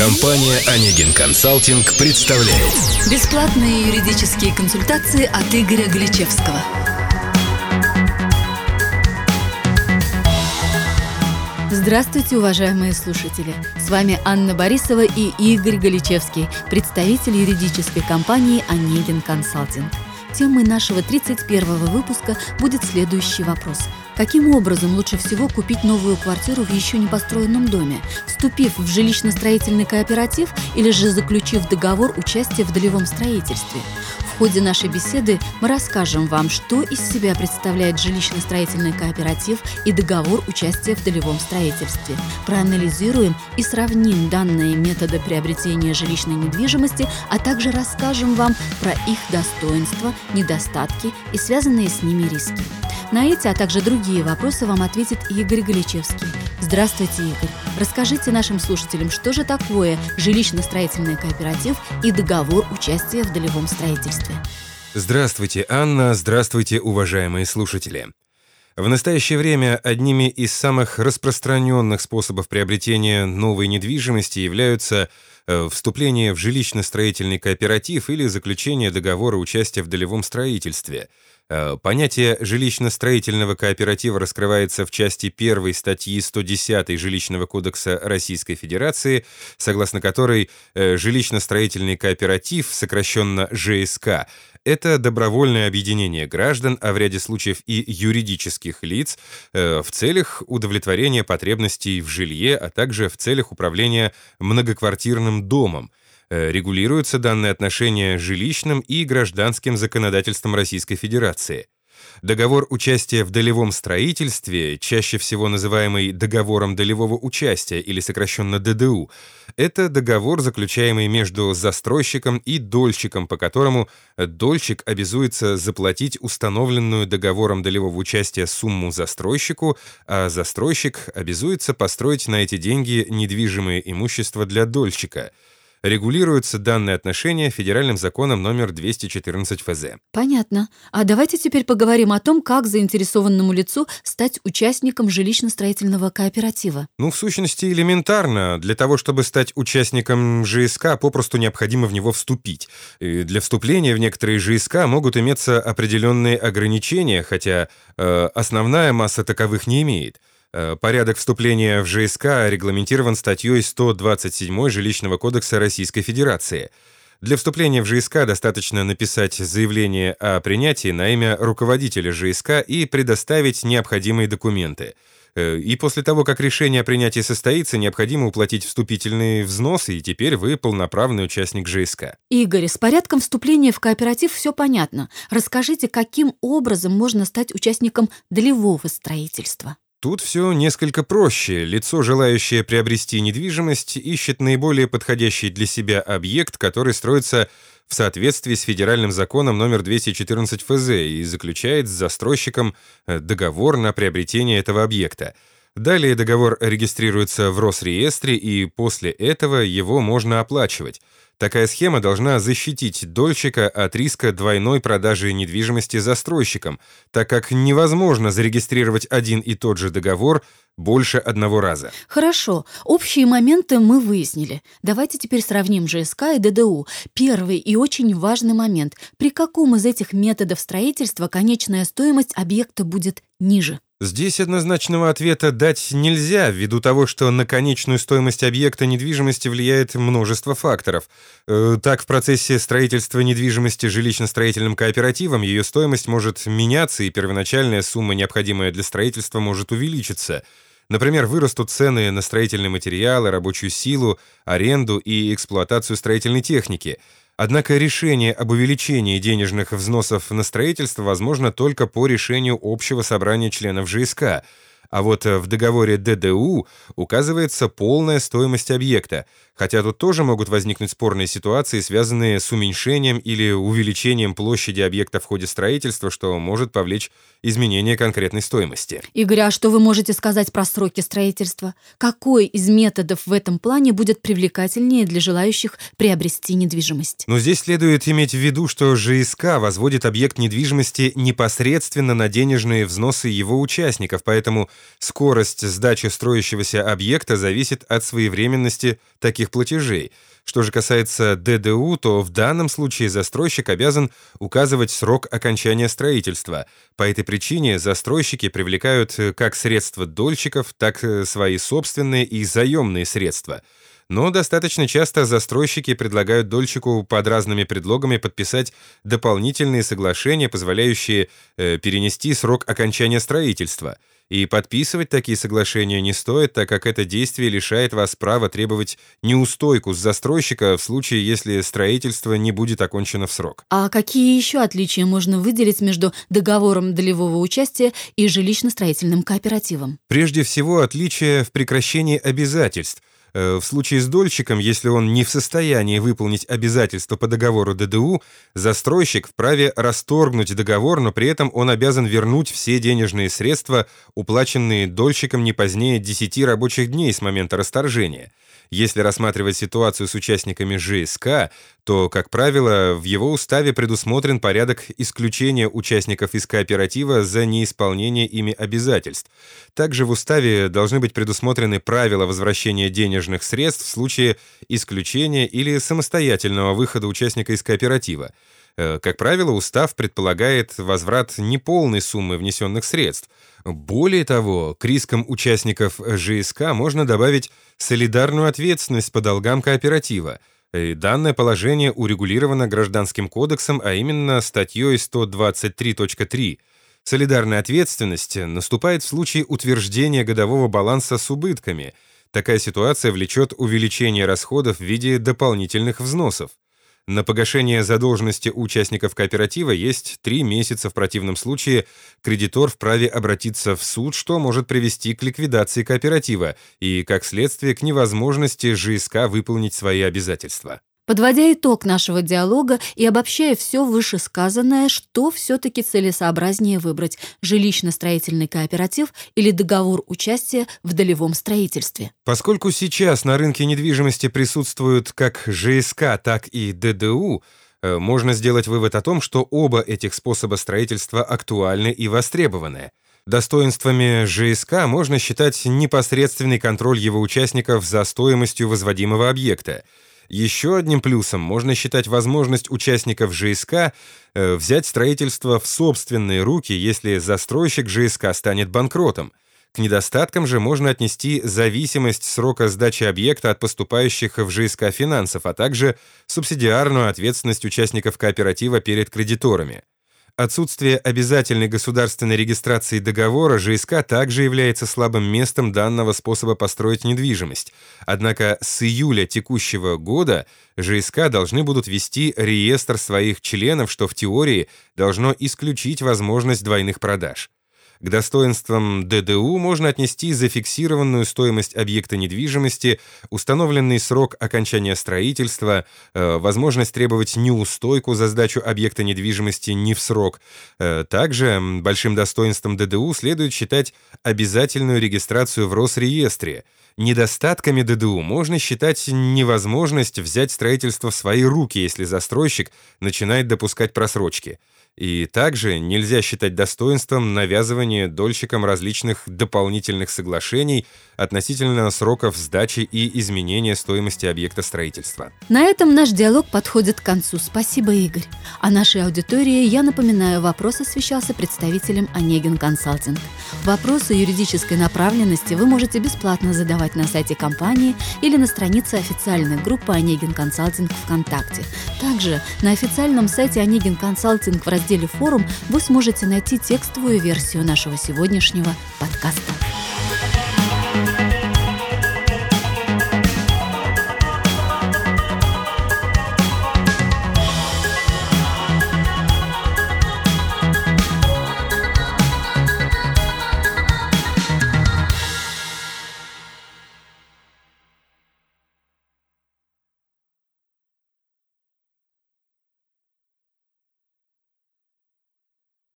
Компания «Онегин Консалтинг» представляет Бесплатные юридические консультации от Игоря Гличевского. Здравствуйте, уважаемые слушатели! С вами Анна Борисова и Игорь Галичевский, представитель юридической компании «Онегин Консалтинг». Темой нашего 31 выпуска будет следующий вопрос – Каким образом лучше всего купить новую квартиру в еще не построенном доме? Вступив в жилищно-строительный кооператив или же заключив договор участия в долевом строительстве? Ходе нашей беседы мы расскажем вам, что из себя представляет жилищно-строительный кооператив и договор участия в долевом строительстве. Проанализируем и сравним данные методы приобретения жилищной недвижимости, а также расскажем вам про их достоинства, недостатки и связанные с ними риски. На эти, а также другие вопросы вам ответит Игорь Галичевский. Здравствуйте, Игорь. Расскажите нашим слушателям, что же такое жилищно-строительный кооператив и договор участия в долевом строительстве. Здравствуйте, Анна. Здравствуйте, уважаемые слушатели. В настоящее время одними из самых распространенных способов приобретения новой недвижимости являются э, вступление в жилищно-строительный кооператив или заключение договора участия в долевом строительстве – понятие жилищно-строительного кооператива раскрывается в части 1 статьи 110 Жилищного кодекса Российской Федерации, согласно которой э, жилищно-строительный кооператив, сокращенно ЖСК, это добровольное объединение граждан, а в ряде случаев и юридических лиц, э, в целях удовлетворения потребностей в жилье, а также в целях управления многоквартирным домом, Э, регулируются данные отношения жилищным и гражданским законодательством Российской Федерации. Договор участия в долевом строительстве, чаще всего называемый договором долевого участия или сокращенно ДДУ, это договор, заключаемый между застройщиком и дольщиком, по которому дольщик обязуется заплатить установленную договором долевого участия сумму застройщику, а застройщик обязуется построить на эти деньги недвижимое имущество для дольщика – регулируются данные отношения федеральным законом номер 214 ФЗ. Понятно. А давайте теперь поговорим о том, как заинтересованному лицу стать участником жилищно-строительного кооператива. Ну, в сущности, элементарно. Для того, чтобы стать участником ЖСК, попросту необходимо в него вступить. И для вступления в некоторые ЖСК могут иметься определенные ограничения, хотя э, основная масса таковых не имеет. Э, порядок вступления в ЖСК регламентирован статьей 127 Жилищного кодекса Российской Федерации. Для вступления в ЖСК достаточно написать заявление о принятии на имя руководителя ЖСК и предоставить необходимые документы. Э, и после того, как решение о принятии состоится, необходимо уплатить вступительные взносы, и теперь вы полноправный участник ЖСК. Игорь, с порядком вступления в кооператив все понятно. Расскажите, каким образом можно стать участником долевого строительства? Тут все несколько проще. Лицо, желающее приобрести недвижимость, ищет наиболее подходящий для себя объект, который строится в соответствии с федеральным законом номер 214 ФЗ и заключает с застройщиком э, договор на приобретение этого объекта. Далее договор регистрируется в Росреестре, и после этого его можно оплачивать. Такая схема должна защитить дольщика от риска двойной продажи недвижимости застройщикам, так как невозможно зарегистрировать один и тот же договор больше одного раза. Хорошо, общие моменты мы выяснили. Давайте теперь сравним ЖСК и ДДУ. Первый и очень важный момент. При каком из этих методов строительства конечная стоимость объекта будет ниже? Здесь однозначного ответа дать нельзя, ввиду того, что на конечную стоимость объекта недвижимости влияет множество факторов. Э, так, в процессе строительства недвижимости жилищно-строительным кооперативом ее стоимость может меняться, и первоначальная сумма, необходимая для строительства, может увеличиться. Например, вырастут цены на строительные материалы, рабочую силу, аренду и эксплуатацию строительной техники – Однако решение об увеличении денежных взносов на строительство возможно только по решению общего собрания членов ЖСК – а вот э, в договоре ДДУ указывается полная стоимость объекта, хотя тут тоже могут возникнуть спорные ситуации, связанные с уменьшением или увеличением площади объекта в ходе строительства, что может повлечь изменение конкретной стоимости. Игорь, а что вы можете сказать про сроки строительства? Какой из методов в этом плане будет привлекательнее для желающих приобрести недвижимость? Но здесь следует иметь в виду, что ЖСК возводит объект недвижимости непосредственно на денежные взносы его участников, поэтому Скорость сдачи строящегося объекта зависит от своевременности таких ипотечных платежей. Что же касается ДДУ, то в данном случае застройщик обязан указывать срок окончания строительства. По этой причине застройщики привлекают э, как средства дольщиков, так и свои собственные и заемные средства – но достаточно часто застройщики предлагают дольщику под разными предлогами подписать дополнительные соглашения, позволяющие э, перенести срок окончания строительства. И подписывать такие соглашения не стоит, так как это действие лишает вас права требовать неустойку с застройщика в случае, если строительство не будет окончено в срок. А какие еще отличия можно выделить между договором долевого участия и жилищно-строительным кооперативом? Прежде всего, отличие в прекращении обязательств. Э, в случае с дольщиком, если он не в состоянии выполнить обязательства по договору ДДУ, застройщик вправе расторгнуть договор, но при этом он обязан вернуть все денежные средства, уплаченные дольщиком не позднее 10 рабочих дней с момента расторжения. Если рассматривать ситуацию с участниками ЖСК, то, как правило, в его уставе предусмотрен порядок исключения участников из кооператива за неисполнение ими обязательств. Также в уставе должны быть предусмотрены правила возвращения денежных средств в случае исключения или самостоятельного выхода участника из кооператива. Э, как правило, устав предполагает возврат неполной суммы внесенных средств. Более того, к рискам участников ЖСК можно добавить солидарную ответственность по долгам кооператива. И данное положение урегулировано Гражданским кодексом, а именно статьей 123.3. Солидарная ответственность наступает в случае утверждения годового баланса с убытками. Такая ситуация влечет увеличение расходов в виде дополнительных взносов. На погашение задолженности участников кооператива есть три месяца. В противном случае кредитор вправе обратиться в суд, что может привести к ликвидации кооператива и, как следствие, к невозможности ЖСК выполнить свои обязательства. Подводя итог нашего диалога и обобщая все вышесказанное, что все-таки целесообразнее выбрать – жилищно-строительный кооператив или договор участия в долевом строительстве? Поскольку сейчас на рынке недвижимости присутствуют как ЖСК, так и ДДУ, э, можно сделать вывод о том, что оба этих способа строительства актуальны и востребованы. Достоинствами ЖСК можно считать непосредственный контроль его участников за стоимостью возводимого объекта – еще одним плюсом можно считать возможность участников ЖСК э, взять строительство в собственные руки, если застройщик ЖСК станет банкротом. К недостаткам же можно отнести зависимость срока сдачи объекта от поступающих в ЖСК финансов, а также субсидиарную ответственность участников кооператива перед кредиторами. Отсутствие обязательной государственной регистрации договора ЖСК также является слабым местом данного способа построить недвижимость. Однако с июля текущего года ЖСК должны будут вести реестр своих членов, что в теории должно исключить возможность двойных продаж. К достоинствам ДДУ можно отнести зафиксированную стоимость объекта недвижимости, установленный срок окончания строительства, э, возможность требовать неустойку за сдачу объекта недвижимости не в срок. Э, также большим достоинством ДДУ следует считать обязательную регистрацию в Росреестре. Недостатками ДДУ можно считать невозможность взять строительство в свои руки, если застройщик начинает допускать просрочки. И также нельзя считать достоинством навязывания дольщикам различных дополнительных соглашений относительно сроков сдачи и изменения стоимости объекта строительства. На этом наш диалог подходит к концу. Спасибо, Игорь. А нашей аудитории я напоминаю, вопрос освещался представителем Онегин Консалтинг. Вопросы юридической направленности вы можете бесплатно задавать на сайте компании или на странице официальной группы Онегин Консалтинг ВКонтакте. Также на официальном сайте Онегин Консалтинг в разделе «Форум» вы сможете найти текстовую версию нашего сегодняшнего подкаста.